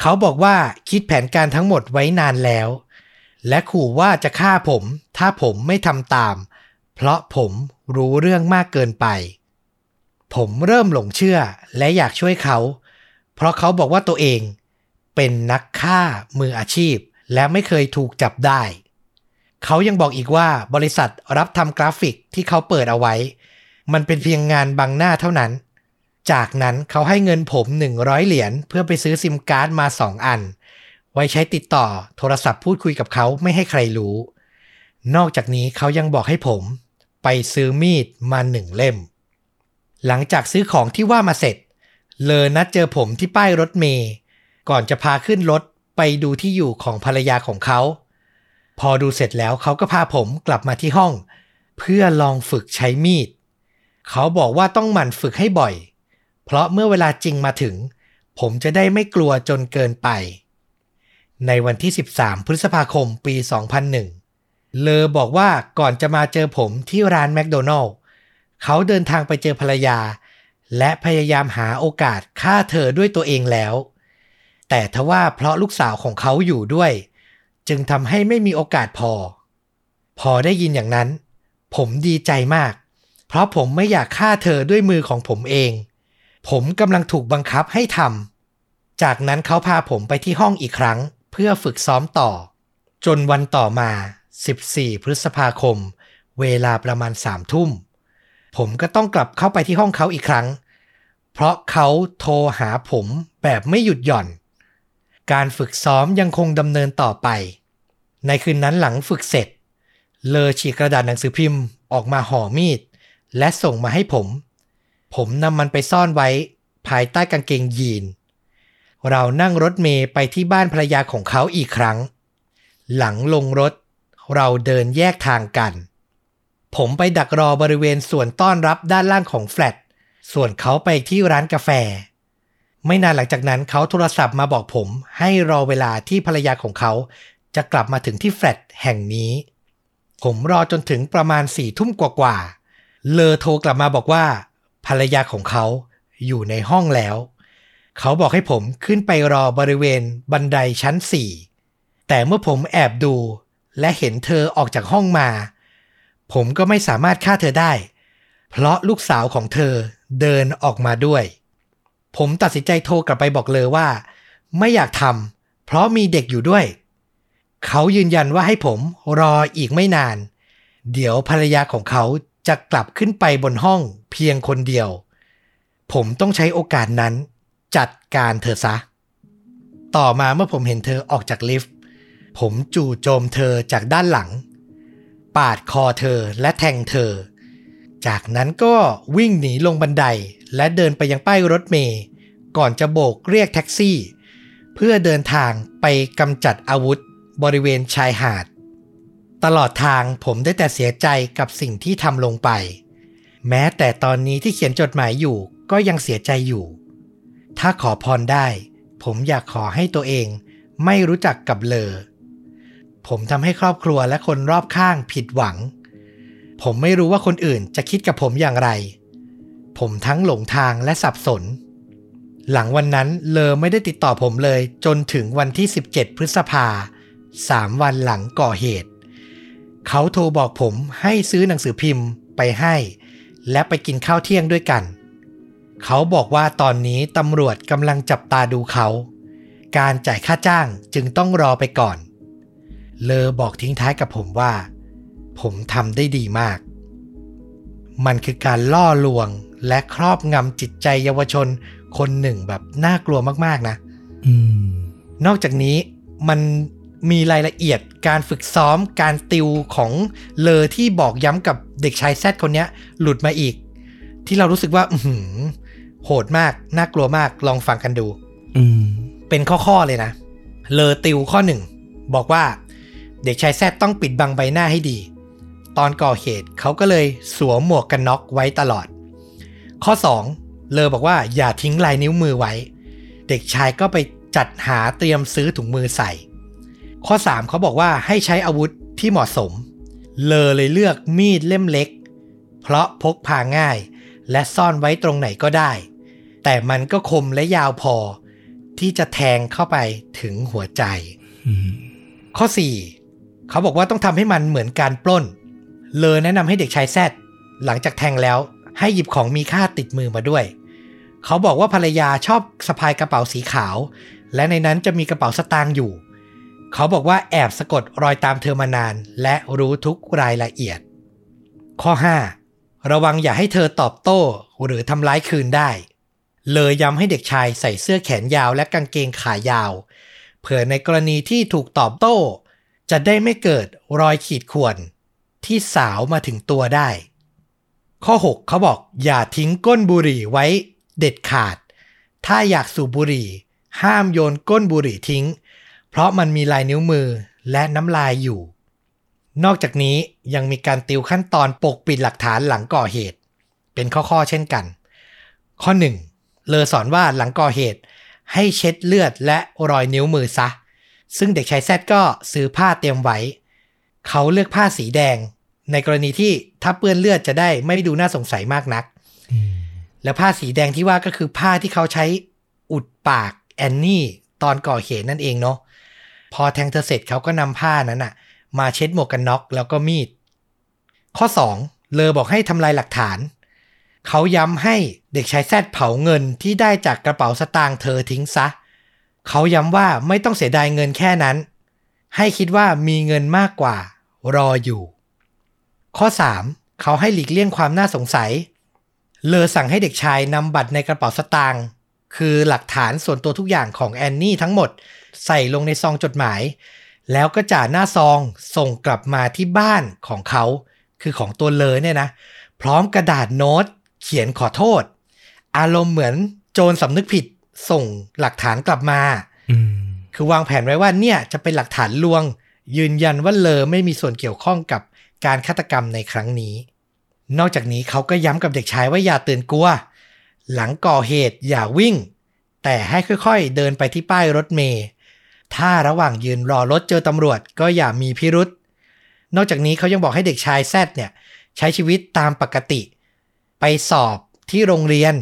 เขาบอกว่าคิดแผนการทั้งหมดไว้นานแล้ว และขู่ว่าจะฆ่าผม ถ้าผมไม่ทำตาม เพราะผมรู้เรื่องมากเกินไป ผมเริ่มหลงเชื่อและอยากช่วยเขา เพราะเขาบอกว่าตัวเอง เป็นนักฆ่ามืออาชีพ และไม่เคยถูกจับได้ เขายังบอกอีกว่าบริษัทรับทำกราฟิกที่เขาเปิดเอาไว้ มันเป็นเพียงงานบังหน้าเท่านั้น จากนั้นเขาให้เงินผม 100 เหรียญเพื่อไปซื้อซิมการ์ดมา 2 อัน ไว้ใช้ติดต่อโทรศัพท์พูดคุยกับเขาไม่ให้ใครรู้ นอกจากนี้เขายังบอกให้ผม ไปซื้อมีดมาหนึ่งเล่ม หลังจากซื้อของที่ว่ามาเสร็จ เลอนัดเจอผมที่ป้ายรถเมย์ก่อนจะพาขึ้นรถไปดูที่อยู่ของภรรยาของเขา พอดูเสร็จแล้วเขาก็พาผมกลับมาที่ห้อง เพื่อลองฝึกใช้มีด เขาบอกว่าต้องหมั่นฝึกให้บ่อย เพราะเมื่อเวลาจริงมาถึง ผมจะได้ไม่กลัวจนเกินไป ในวันที่ 13 พฤษภาคมปี 2001 เลอบอกว่าก่อนจะมาเจอผมที่ร้านแมคโดนัลล์เขาเดินทางไปเจอภรรยา และพยายามหาโอกาสฆ่าเธอด้วยตัวเองแล้ว แต่ทว่าเพราะลูกสาวของเขาอยู่ด้วย จึงทำให้ไม่มีโอกาสพอ พอได้ยินอย่างนั้น ผมดีใจมาก เพราะผมไม่อยากฆ่าเธอด้วยมือของผมเอง ผมกำลังถูกบังคับให้ทำจากนั้นเขาพาผมไปที่ห้องอีกครั้ง เพื่อฝึกซ้อมต่อ จนวันต่อมา 14 พฤษภาคม เวลาประมาณสามทุ่ม ผมก็ต้องกลับเข้าไปที่ห้องเขาอีกครั้ง เพราะเขาโทรหาผมแบบไม่หยุดหย่อน การฝึกซ้อมยังคงดำเนินต่อไป ในคืนนั้นหลังฝึกเสร็จ เลอฉีกกระดาษหนังสือพิมพ์ออกมาห่อมีด และส่งมาให้ผม ผมนำมันไปซ่อนไว้ ภายใต้กางเกงยีน เรานั่งรถเมย์ไปที่บ้านภรรยาของเขาอีกครั้ง หลังลงรถ เราเดินแยกทางกัน ผมไปดักรอบริเวณส่วนต้อนรับด้านล่างของแฟลตส่วนเขาไปที่ร้านกาแฟ ไม่นานหลังจากนั้นเขาโทรศัพท์มาบอกผม ให้รอเวลาที่ภรรยาของเขา จะกลับมาถึงที่แฟลตแห่งนี้ ผมรอจนถึงประมาณสี่ทุ่มกว่าๆเลอโทรกลับมาบอกว่า ภรรยาของเขาอยู่ในห้องแล้ว เขาบอกให้ผมขึ้นไปรอบริเวณบันไดชั้นสี่แต่เมื่อผมแอบดู และเห็นเธอออกจากห้องมา ผมก็ไม่สามารถฆ่าเธอได้ เพราะลูกสาวของเธอเดินออกมาด้วย ผมตัดสินใจโทรกลับไปบอกเลยว่า ไม่อยากทำเพราะมีเด็กอยู่ด้วย เขายืนยันว่าให้ผมรออีกไม่นาน เดี๋ยวภรรยาของเขาจะกลับขึ้นไปบนห้องเพียงคนเดียว ผมต้องใช้โอกาสนั้น จัดการเธอซะ ต่อมาเมื่อผมเห็นเธอออกจากลิฟต์ ผมจู่โจมเธอจากด้านหลัง ปาดคอเธอและแทงเธอ จากนั้นก็วิ่งหนีลงบันไดและเดินไปยังป้ายรถเมย์ก่อนจะโบกเรียกแท็กซี่ เพื่อเดินทางไปกำจัดอาวุธบริเวณชายหาด ตลอดทางผมได้แต่เสียใจกับสิ่งที่ทำลงไป แม้แต่ตอนนี้ที่เขียนจดหมายอยู่ก็ยังเสียใจอยู่ ถ้าขอพรได้ ผมอยากขอให้ตัวเองไม่รู้จักกับเลอ ผมทำให้ครอบครัวและคนรอบข้างผิดหวัง ผมไม่รู้ว่าคนอื่นจะคิดกับผมอย่างไร ผมทั้งหลงทางและสับสน หลังวันนั้นเลอไม่ได้ติดต่อผมเลยจนถึงวันที่ 17 พฤษภาสามวันหลังก่อเหตุ เขาโทรบอกผมให้ซื้อหนังสือพิมพ์ไปให้ และไปกินข้าวเที่ยงด้วยกัน เขาบอกว่าตอนนี้ตำรวจกำลังจับตาดูเขา การจ่ายค่าจ้างจึงต้องรอไปก่อน เลอบอกทิ้งท้ายกับผมว่า ผมทำได้ดีมาก มันคือการล่อลวงและครอบงำจิตใจเยาวชนคนหนึ่งแบบน่ากลัวมากๆนะอืมนอกจากนี้มันมีรายละเอียดการฝึกซ้อมการติวของเลอที่บอกย้ำกับเด็กชายแซดคนเนี้ยหลุดมาอีก ที่เรารู้สึกว่าอือหือโหดมาก น่ากลัวมากลองฟังกันดูอืมเป็นข้อๆเลยนะ เลอติวข้อหนึ่ง บอกว่า เด็กชายแซดต้องปิดบังใบหน้าให้ดี ตอนก่อเหตุเขาก็เลยสวมหมวกกันน็อกไว้ตลอด ข้อ 2 เลอบอกว่าอย่าทิ้งลายนิ้วมือไว้ เด็กชายก็ไปจัดหาเตรียมซื้อถุงมือใส่ ข้อ 3เขาบอกว่าให้ใช้อาวุธที่เหมาะสม เลอเลยเลือกมีดเล่มเล็ก เพราะพกพาง่าย และซ่อนไว้ตรงไหนก็ได้ แต่มันก็คมและยาวพอ ที่จะแทงเข้าไปถึงหัวใจ ข้อ 4เขาบอกว่าต้องทำให้มันเหมือนการปล้น เลอแนะนำให้เด็กชายแซดหลังจากแทงแล้ว ให้หยิบของมีค่าติดมือมาด้วย เขาบอกว่าภรรยาชอบสะพายกระเป๋าสีขาว และในนั้นจะมีกระเป๋าสตางค์อยู่ เขาบอกว่าแอบสะกดรอยตามเธอมานาน และรู้ทุกรายละเอียด ข้อ 5 ระวังอย่าให้เธอตอบโต้หรือทำร้ายคืนได้ เลยย้ำให้เด็กชายใส่เสื้อแขนยาวและกางเกงขายาว เผื่อในกรณีที่ถูกตอบโต้ จะได้ไม่เกิดรอยขีดข่วน ที่สาวมาถึงตัวได้ ข้อ 6เขาบอกอย่าทิ้งก้นบุหรี่ไว้เด็ดขาด ถ้าอยากสูบบุหรี่ ห้ามโยนก้นบุหรี่ทิ้ง เพราะมันมีลายนิ้วมือและน้ำลายอยู่ นอกจากนี้ยังมีการติวขั้นตอนปกปิดหลักฐานหลังก่อเหตุ เป็นข้อๆเช่นกัน ข้อ 1 เลอสอนว่าหลังก่อเหตุ ให้เช็ดเลือดและรอยนิ้วมือซะซึ่งเด็กชายแซดก็ซื้อผ้าเตรียมไว้ เขาเลือกผ้าสีแดง ในกรณีที่ถ้าเปื้อนเลือดจะได้ไม่ดูน่าสงสัยมากนักอืมแล้วผ้าสีแดงที่ว่าก็คือผ้าที่เขาใช้อุดปากแอนนี่ตอนก่อเหตุนั่นเองเนาะพอแทงเธอเสร็จเขาก็นำผ้านั้นอะมาเช็ดหมวกกันน็อกแล้วก็มีด ข้อ 2 เลอบอกให้ทำลายหลักฐาน เขาย้ำให้เด็กชายแซดเผาเงินที่ได้จากกระเป๋าสตางค์เธอทิ้งซะ เขาย้ำว่าไม่ต้องเสียดายเงินแค่นั้น ให้คิดว่ามีเงินมากกว่ารออยู่ ข้อ 3 เขาให้หลีกเลี่ยงความน่าสงสัย เลอสั่งให้เด็กชายนำบัตรในกระเป๋าสตางค์คือหลักฐานส่วนตัวทุกอย่างของแอนนี่ทั้งหมด ใส่ลงในซองจดหมาย แล้วก็จ่าหน้าซองส่งกลับมาที่บ้านของเขา คือของตัวเลอเนี่ยนะ พร้อมกระดาษโน้ต เขียนขอโทษ อารมณ์เหมือนโจรสำนึกผิดส่งหลักฐานกลับมาอืมคือวางแผนไว้ว่าเนี่ยจะเป็นหลักฐานลวง ยืนยันว่าเลอไม่มีส่วนเกี่ยวข้องกับ การฆาตกรรมในครั้งนี้ นอกจากนี้เขาก็ย้ำกับเด็กชายว่าอย่าตื่นกลัว หลังก่อเหตุอย่าวิ่ง แต่ให้ค่อยๆ เดินไปที่ป้ายรถเมล์ถ้าระหว่างยืนรอรถเจอตำรวจก็อย่ามีพิรุษนอกจากนี้เขายังบอกให้เด็กชายแซดเนี่ยใช้ชีวิตตามปกติ ไปสอบที่โรงเรียน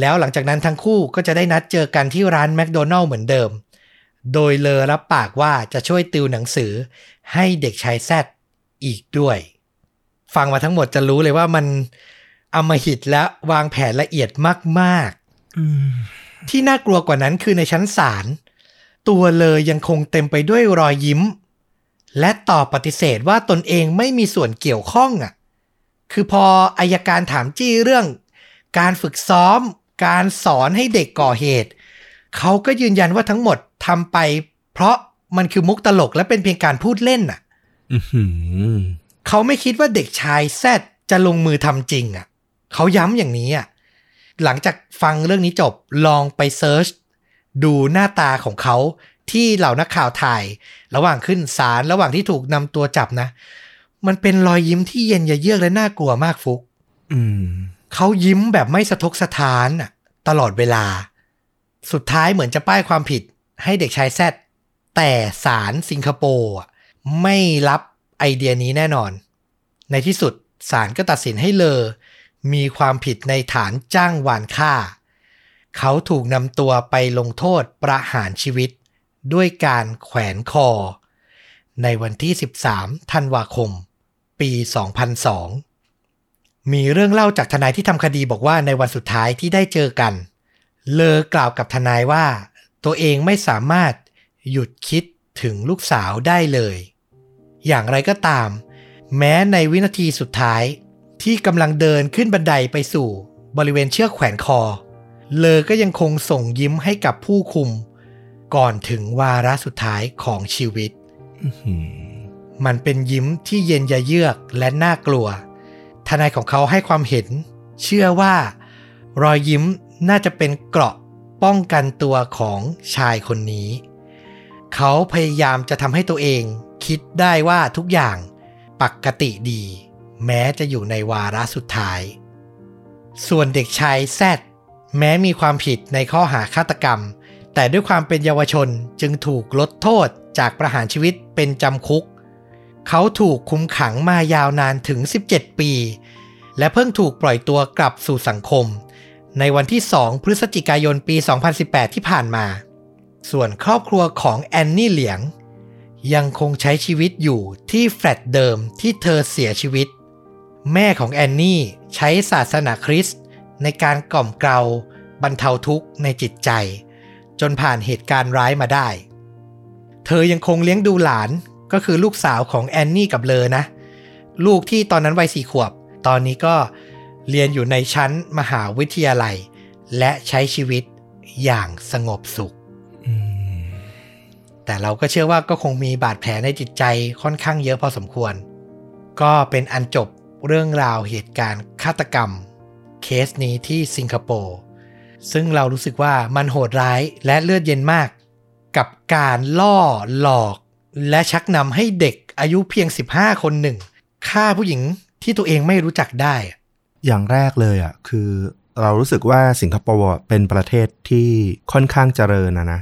แล้วหลังจากนั้นทั้งคู่ก็จะได้นัดเจอกันที่ร้านแมคโดนัลล์เหมือนเดิม โดยเลอรับปากว่าจะช่วยติวหนังสือให้เด็กชายแซด อีกด้วย ฟังมาทั้งหมดจะรู้เลยว่ามันอำมหิตและวางแผนละเอียดมากๆที่น่ากลัวกว่านั้นคือในชั้นศาลตัวเลยยังคงเต็มไปด้วยรอยยิ้ม และตอบปฏิเสธว่าตนเองไม่มีส่วนเกี่ยวข้องอะ คือพออายการถามจี้เรื่อง การฝึกซ้อม การสอนให้เด็กก่อเหตุ เขาก็ยืนยันว่าทั้งหมดทำไป เพราะมันคือมุกตลกและเป็นเพียงการพูดเล่นอะ เขาไม่คิดว่าเด็กชายแซดจะลงมือทำจริงอะ เขาย้ำอย่างนี้อะ หลังจากฟังเรื่องนี้จบลองไปเซิร์ชดูหน้าตาของเขาที่เหล่านักข่าวถ่าย ระหว่างขึ้นศาลระหว่างที่ถูกนำตัวจับนะ มันเป็นรอยยิ้มที่เย็นยะเยือกและน่ากลัวมากฟุกเขายิ้มแบบไม่สะทกสะท้านอะตลอดเวลา สุดท้ายเหมือนจะป้ายความผิดให้เด็กชายแซดแต่ศาลสิงคโปร์ ไม่รับไอเดียนี้แน่นอน ในที่สุดศาลก็ตัดสินให้เลอ มีความผิดในฐานจ้างวานฆ่า เขาถูกนำตัวไปลงโทษประหารชีวิต ด้วยการแขวนคอ ในวันที่ 13 ธันวาคม ปี 2002 มีเรื่องเล่าจากทนายที่ทำคดีบอกว่าในวันสุดท้ายที่ได้เจอกัน เลอกล่าวกับทนายว่า ตัวเองไม่สามารถหยุดคิดถึงลูกสาวได้เลย อย่างไรก็ตาม แม้ในวินาทีสุดท้าย ที่กำลังเดินขึ้นบันไดไปสู่ บริเวณเชือกแขวนคอ เลอก็ยังคงส่งยิ้มให้กับผู้คุม ก่อนถึงวาระสุดท้ายของชีวิต มันเป็นยิ้มที่เย็นยะเยือกและน่ากลัว ทนายของเขาให้ความเห็น เชื่อว่า รอยยิ้มน่าจะเป็นเกราะป้องกันตัวของชายคนนี้ เขาพยายามจะทำให้ตัวเอง คิดได้ว่าทุกอย่างปกติดี แม้จะอยู่ในวาระสุดท้าย ส่วนเด็กชายแซดแม้มีความผิดในข้อหาฆาตกรรม แต่ด้วยความเป็นเยาวชนจึงถูกลดโทษจากประหารชีวิตเป็นจำคุก เขาถูกคุมขังมายาวนานถึง 17 ปี และเพิ่งถูกปล่อยตัวกลับสู่สังคม ในวันที่ 2 พฤศจิกายนปี 2018 ที่ผ่านมา ส่วนครอบครัวของแอนนี่เหลียง ยังคงใช้ชีวิตอยู่ที่แฟลตเดิมที่เธอเสียชีวิต แม่ของแอนนี่ใช้ศาสนาคริสต์ในการกล่อมเกลาบรรเทาทุกข์ในจิตใจ จนผ่านเหตุการณ์ร้ายมาได้ เธอยังคงเลี้ยงดูหลานก็คือลูกสาวของแอนนี่กับเลอนะ ลูกที่ตอนนั้นวัยสี่ขวบ ตอนนี้ก็เรียนอยู่ในชั้นมหาวิทยาลัย และใช้ชีวิตอย่างสงบสุข แต่เราก็เชื่อว่าก็คงมีบาดแผลในจิตใจค่อนข้างเยอะพอสมควร ก็เป็นอันจบเรื่องราวเหตุการณ์ฆาตกรรม เคสนี้ที่สิงคโปร์ซึ่งเรารู้สึกว่ามันโหดร้ายและเลือดเย็นมาก กับการล่อหลอก และชักนำให้เด็กอายุเพียง 15 คนหนึ่งฆ่าผู้หญิงที่ตัวเองไม่รู้จักได้ อย่างแรกเลยอะคือเรารู้สึกว่าสิงคโปร์เป็นประเทศที่ค่อนข้างเจริญนะนะ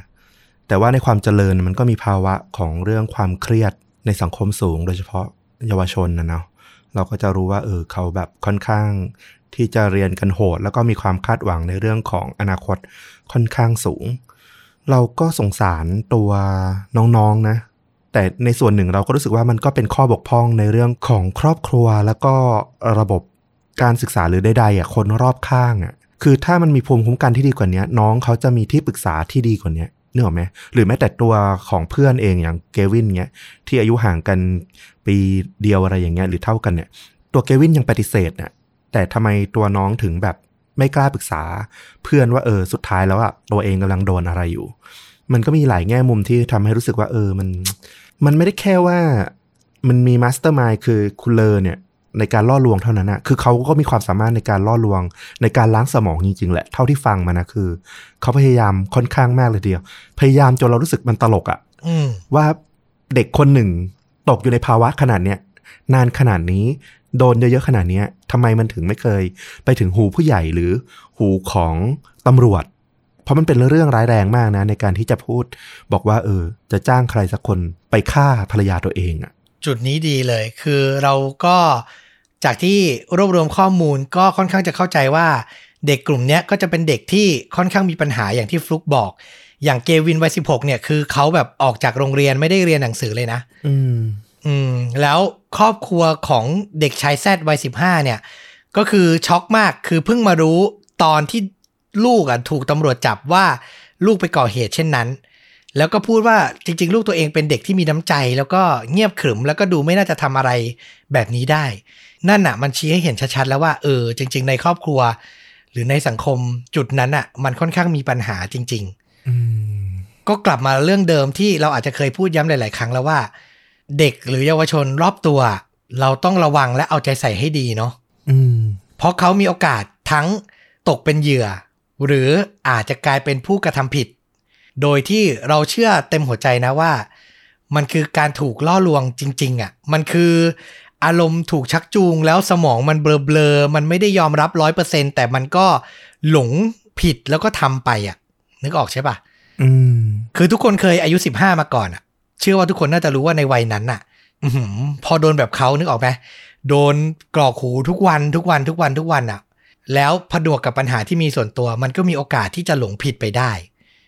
แต่ว่าในความเจริญมันก็มีภาวะของเรื่องความเครียดในสังคมสูง โดยเฉพาะเยาวชนนะเนาะเราก็จะรู้ว่าเออเขาแบบค่อนข้างที่จะเรียนกันโหด แล้วก็มีความคาดหวังในเรื่องของอนาคตค่อนข้างสูง เราก็สงสารตัวน้องๆนนะ แต่ในส่วนหนึ่งเราก็รู้สึกว่ามันก็เป็นข้อบกพร่องในเรื่องของครอบครัว แล้วก็ระบบการศึกษาหรือใดๆอะคนรอบข้างอะคือถ้ามันมีภูมิคุ้มกันที่ดีกว่านี้น้องเขาจะมีที่ปรึกษาที่ดีกว่านี้ เนื้อไหมหรือแม้แต่ตัวของเพื่อนเองอย่างเกวินเนี้ยที่อายุห่างกันปีเดียวอะไรอย่างเงี้ยหรือเท่ากันเนี่ย ตัวเกวินยังปฏิเสธเนี่ยแต่ทำไมตัวน้องถึงแบบไม่กล้าปรึกษาเพื่อนว่าเออสุดท้ายแล้วอะตัวเองกำลังโดนอะไรอยู่ มันก็มีหลายแง่มุมที่ทำให้รู้สึกว่าเออมัน มันไม่ได้แค่ว่า มันมี mastermind คือคุณเลอเนี่ย ในการล่อลวงเท่านั้นอะคือเขาก็มีความสามารถในการล่อลวง ในการล้างสมองจริงๆแหละ เท่าที่ฟังมานะคือ เขาพยายามค่อนข้างมากเลยเดียว พยายามจนเรารู้สึกมันตลกอะว่าเด็กคนหนึ่งตกอยู่ในภาวะขนาดเนี้ยนานขนาดนี้ โดนเยอะๆขนาดนี้ทำไมมันถึงไม่เคย ไปถึงหูผู้ใหญ่หรือหูของตำรวจพราะมันเป็นเรื่องร้ายแรงมากนะ ในการที่จะพูด บอกว่า เออ จะจ้างใครสักคนไปฆ่าภรรยาตัวเองอะ จุดนี้ดีเลย คือเราก็จากที่รวบรวมข้อมูลก็ค่อนข้างจะเข้าใจว่า เด็กกลุ่มเนี้ยก็จะเป็นเด็กที่ค่อนข้างมีปัญหาอย่างที่ฟลุกบอก อย่างเกวินวัยสิบหกเนี่ยคือเขาแบบออกจากโรงเรียนไม่ได้เรียนหนังสือเลยนะ อืม อืม แล้วครอบครัวของเด็กชายแซดวัยสิบห้าเนี่ย ก็คือช็อกมากคือเพิ่งมารู้ตอนที่ลูกอะถูกตำรวจจับว่าลูกไปก่อเหตุเช่นนั้น แล้วก็พูดว่าจริง ๆ ลูกตัวเองเป็นเด็กที่มีน้ำใจ แล้วก็เงียบขรึมแล้วก็ดูไม่น่าจะทำอะไรแบบนี้ได้ นั่นอะ มันชี้ให้เห็นชัดๆแล้วว่าเออจริง ๆ ในครอบครัว หรือในสังคมจุดนั้นอะ มันค่อนข้างมีปัญหาจริงๆอืมก็กลับมาเรื่องเดิมที่เราอาจจะเคยพูดย้ำหลาย ๆ ครั้งแล้วว่า เด็กหรือเยาวชนรอบตัว เราต้องระวังและเอาใจใส่ให้ดีเนาะอืมเพราะเขามีโอกาสทั้งตกเป็นเหยื่อ หรืออาจจะกลายเป็นผู้กระทำผิด โดยที่เราเชื่อเต็มหัวใจนะว่า มันคือการถูกล่อลวงจริง ๆอะ่ะ มันคืออารมณ์ถูกชักจูงแล้วสมองมันเบลอๆ มันไม่ได้ยอมรับร้อยเปอร์เซ็นแต่มันก็หลงผิดแล้วก็ทำไปอะ นึกออกใช่ปะอืมคือทุกคนเคยอายุ15มาก่อนอะเชื่อว่าทุกคนน่าจะรู้ว่าในวัยนั้นน่ะอือหือพอโดนแบบเขานึกออกไหมโดนกรอกหูทุกวันทุกวันทุกวันทุกวันอะแล้วผนวกกับปัญหาที่มีส่วนตัว มันก็มีโอกาสที่จะหลงผิดไปได้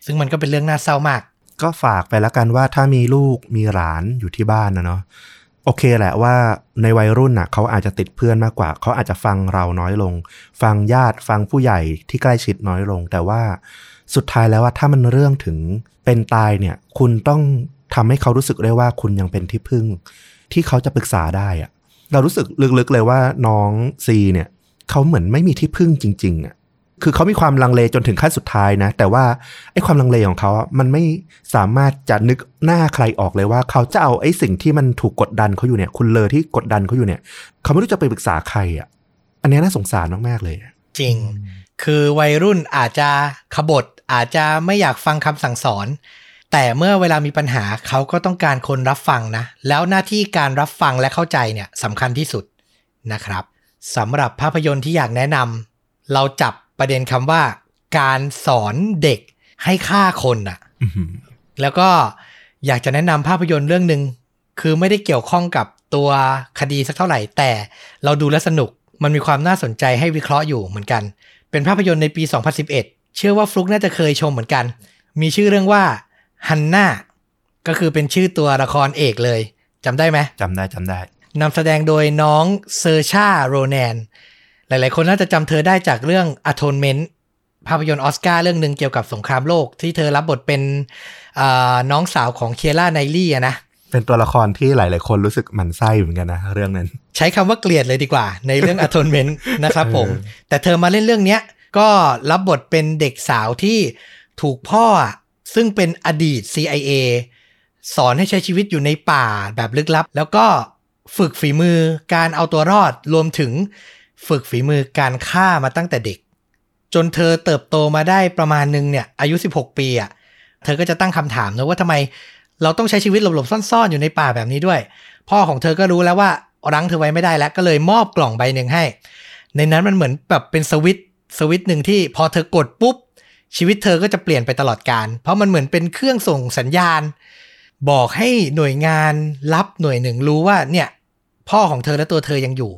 ซึ่งมันก็เป็นเรื่องน่าเศร้ามาก ก็ฝากไปแล้วกันว่าถ้ามีลูกมีหลานอยู่ที่บ้านนะเนาะโอเคแหละว่าในวัยรุ่นน่ะเขาอาจจะติดเพื่อนมากกว่า เขาอาจจะฟังเราน้อยลง ฟังญาติฟังผู้ใหญ่ที่ใกล้ชิดน้อยลง แต่ว่าสุดท้ายแล้วว่าถ้ามันเรื่องถึงเป็นตายเนี่ย คุณต้องทำให้เขารู้สึกได้ว่าคุณยังเป็นที่พึ่ง ที่เขาจะปรึกษาได้อะเรารู้สึกลึกๆเลยว่าน้องซีเนี่ยเขาเหมือนไม่มีที่พึ่งจริงๆอะ คือเขามีความลังเลจนถึงขั้นสุดท้ายนะ แต่ว่าไอ้ความลังเลของเขาอะมันไม่สามารถจะนึกหน้าใครออกเลยว่า เขาจะเอาไอ้สิ่งที่มันถูกกดดันเขาอยู่เนี่ย คุณเลอที่กดดันเขาอยู่เนี่ย เขาไม่รู้จะไปปรึกษาใครอะ อันนี้น่าสงสารมากๆเลย จริง คือวัยรุ่นอาจจะขบฏอาจจะไม่อยากฟังคำสั่งสอน แต่เมื่อเวลามีปัญหาเขาก็ต้องการคนรับฟังนะ แล้วหน้าที่การรับฟังและเข้าใจเนี่ยสำคัญที่สุดนะครับสำหรับภาพยนตร์ที่อยากแนะนำเราจับ ประเด็นคำว่า การสอนเด็กให้ฆ่าคนน่ะอื้อหือแล้วก็อยากจะแนะนำภาพยนตร์เรื่องหนึ่งคือไม่ได้เกี่ยวข้องกับตัวคดีสักเท่าไหร่ แต่เราดูแล้วสนุกมันมีความน่าสนใจให้วิเคราะห์อยู่เหมือนกัน เป็นภาพยนตร์ในปี 2011 เชื่อว่าฟลุกน่าจะเคยชมเหมือนกัน มีชื่อเรื่องว่าฮันน่าก็คือเป็นชื่อตัวละครเอกเลยจำได้ไหมจำได้จำได้นำแสดงโดยน้องเซอร์ชาโรแนน หลาย ๆ คนน่าจะจำเธอได้จากเรื่อง Atonement ภาพยนตร์ออสการ์เรื่องหนึ่งเกี่ยวกับสงครามโลก ที่เธอรับบทเป็นอ่าน้องสาวของเคียร่าไนท์ลีย์อะนะเป็นตัวละครที่หลาย ๆ คนรู้สึกหมันไส้เหมือนกันนะเรื่องนั้น ใช้คำว่าเกลียดเลยดีกว่า ในเรื่อง Atonement นะครับผมเออแต่เธอมาเล่นเรื่องเนี้ยก็รับบทเป็นเด็กสาวที่ถูกพ่ออะซึ่งเป็นอดีต CIA สอนให้ใช้ชีวิตอยู่ในป่าแบบลึกลับ แล้วก็ฝึกฝีมือการเอาตัวรอดรวมถึง ฝึกฝีมือการฆ่ามาตั้งแต่เด็ก จนเธอเติบโตมาได้ประมาณนึงเนี่ยอายุ 16 ปีอะเธอก็จะตั้งคำถามนะว่าทำไมเราต้องใช้ชีวิตหลบๆซ่อนๆอยู่ในป่าแบบนี้ด้วย พ่อของเธอก็รู้แล้วว่ารั้งเธอไว้ไม่ได้แล้วก็เลยมอบกล่องใบหนึ่งให้ ในนั้นมันเหมือนแบบเป็นสวิตสวิตหนึ่งที่พอเธอกดปุ๊บ ชีวิตเธอก็จะเปลี่ยนไปตลอดการ เพราะมันเหมือนเป็นเครื่องส่งสัญญาณ บอกให้หน่วยงานรับหน่วยหนึ่งรู้ว่าเนี่ย พ่อของเธอและตัวเธอยังอยู่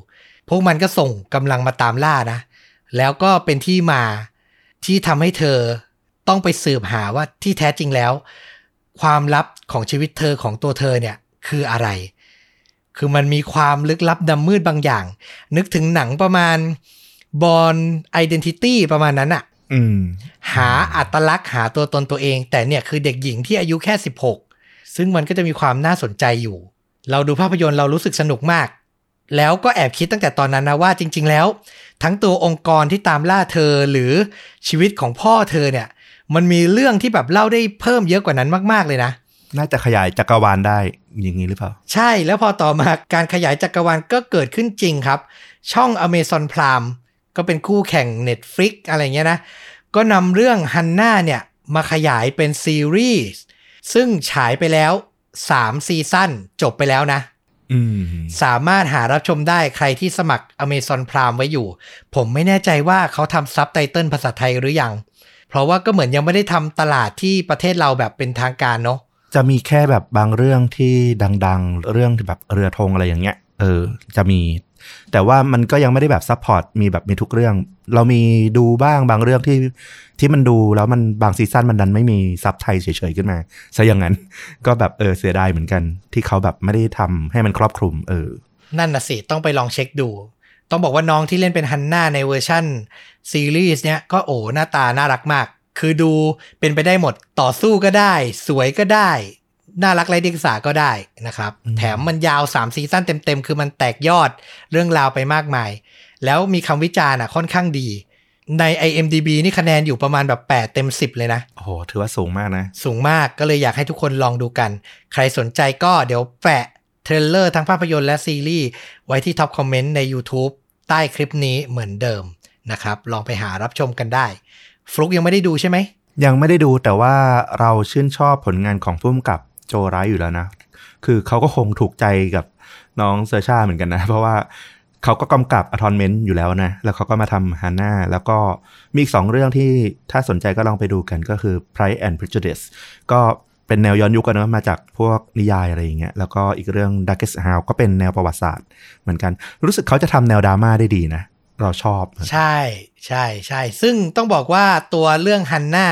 พวกมันก็ส่งกำลังมาตามล่านะ แล้วก็เป็นที่มาที่ทำให้เธอต้องไปสืบหาว่าที่แท้จริงแล้ว ความลับของชีวิตเธอของตัวเธอเนี่ยคืออะไร คือมันมีความลึกลับดำมืดบางอย่าง นึกถึงหนังประมาณบอลไอดีนติตี้ประมาณนั้นอะอืมหาอัตลักษณ์หาตัวตนตัวเอง แต่เนี่ยคือเด็กหญิงที่อายุแค่ 16 ซึ่งมันก็จะมีความน่าสนใจอยู่ เราดูภาพยนตร์เรารู้สึกสนุกมาก แล้วก็แอบคิดตั้งแต่ตอนนั้นนะว่าจริง ๆ แล้ว ทั้งตัวองค์กรที่ตามล่าเธอหรือชีวิตของพ่อเธอเนี่ย มันมีเรื่องที่แบบเล่าได้เพิ่มเยอะกว่านั้นมากๆเลยนะ น่าจะขยายจักรวาลได้อย่างนี้หรือเปล่า ใช่แล้วพอต่อมาการขยายจักรวาลก็เกิดขึ้นจริงครับ ช่อง Amazon Prime ก็เป็นคู่แข่ง Netflix อะไรเงี้ยนะ ก็นำเรื่องฮันน่าเนี่ยมาขยายเป็นซีรีส์ซึ่งฉายไปแล้ว 3 ซีซั่นจบไปแล้วนะอืม สามารถหารับชมได้ใครที่สมัคร Amazon Prime ไว้อยู่ ผมไม่แน่ใจว่าเขาทำซับไตเติลภาษาไทยหรือยังเพเพราะว่าก็เหมือนยังไม่ได้ทำตลาดที่ประเทศเราแบบเป็นทางการเนาะจะมีแค่แบบบางเรื่องที่ดัง ๆ เรื่องแบบเรือธงอะไรอย่างเงี้ยเออ จะมี แต่ว่ามันก็ยังไม่ได้แบบ support มีแบบมีทุกเรื่อง เรามีดูบ้างบางเรื่องที่ที่มันดูแล้วมันบางซีซั่นมันดันไม่มีซับไทยเฉยๆขึ้นมาซะอย่างนั้น ก็แบบเออเสียดายเหมือนกัน ที่เขาแบบไม่ได้ทำให้มันครอบคลุม เออ นั่นน่ะสิต้องไปลองเช็คดู ต้องบอกว่าน้องที่เล่นเป็นฮันน่าในเวอร์ชั่นซีรีส์เนี้ยก็โอ้หน้าตาน่ารักมาก คือดูเป็นไปได้หมดต่อสู้ก็ได้ สวยก็ได้ น่ารักไรเดียงสาก็ได้นะครับอืมแถมมันยาว 3 ซีซั่นเต็มๆ คือมันแตกยอดเรื่องราวไปมากมาย แล้วมีคำวิจารณ์อะค่อนข้างดี ใน IMDB นี่คะแนนอยู่ประมาณแบบ 8 เต็ม 10 เลยนะ โอ้โห ถือว่าสูงมากนะ สูงมากก็เลยอยากให้ทุกคนลองดูกัน ใครสนใจก็เดี๋ยวแปะ trailer ทั้งภาพยนตร์และซีรีส์ ไว้ที่ top comment ใน YouTube ใต้คลิปนี้เหมือนเดิมนะครับ ลองไปหารับชมกันได้ ฟลุกยังไม่ได้ดูใช่ไหมยังไม่ได้ดูแต่ว่าเราชื่นชอบผลงานของผู้กำกับ โจไรท์อยู่แล้วนะ คือเขาก็คงถูกใจกับน้องเซอร์ชาเหมือนกันนะ เพราะว่าเขาก็กำกับ Atonement อยู่แล้วนะ แล้วเขาก็มาทำ Hanna แล้วก็มีอีกสองเรื่องที่ถ้าสนใจก็ลองไปดูกันก็คือ Pride and Prejudice ก็เป็นแนวย้อนยุคกันเนอะมาจากพวกนิยายอะไรอย่างเงี้ยแล้วก็อีกเรื่อง Darkest Hour ก็เป็นแนวประวัติศาสตร์เหมือนกัน รู้สึกเขาจะทำแนวดราม่าได้ดีนะ เราชอบ ใช่ใช่ใช่ซึ่งต้องบอกว่าตัวเรื่องฮันน่า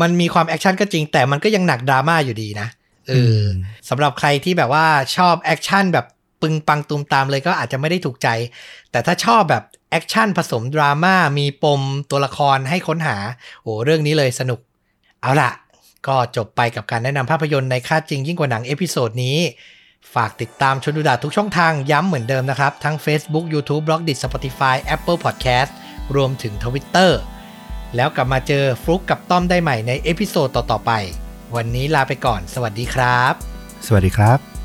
มันมีความแอคชั่นก็จริงแต่มันก็ยังหนักดราม่าอยู่ดีนะ เอออมสำหรับใครที่แบบว่าชอบแอคชั่นแบบปึงปังตูมตามเลยก็อาจจะไม่ได้ถูกใจ แต่ถ้าชอบแบบแอคชั่นผสมดราม่ามีปมตัวละครให้ค้นหาโอ้เรื่องนี้เลยสนุก เอาล่ะ ก็จบไปกับการแนะนำภาพยนตร์ในฆาตจริงยิ่งกว่าหนัง episode นี้ ฝากติดตามชนดูดาทุกช่องทางย้ำเหมือนเดิมนะครับ ทั้ง Facebook YouTube b l o g d i t Spotify Apple Podcast รวมถึง Twitter แล้วกลับมาเจอฟลุกกับต้อมได้ใหม่ใน episode ต่อๆไป วันนี้ลาไปก่อน สวัสดีครับ สวัสดีครับ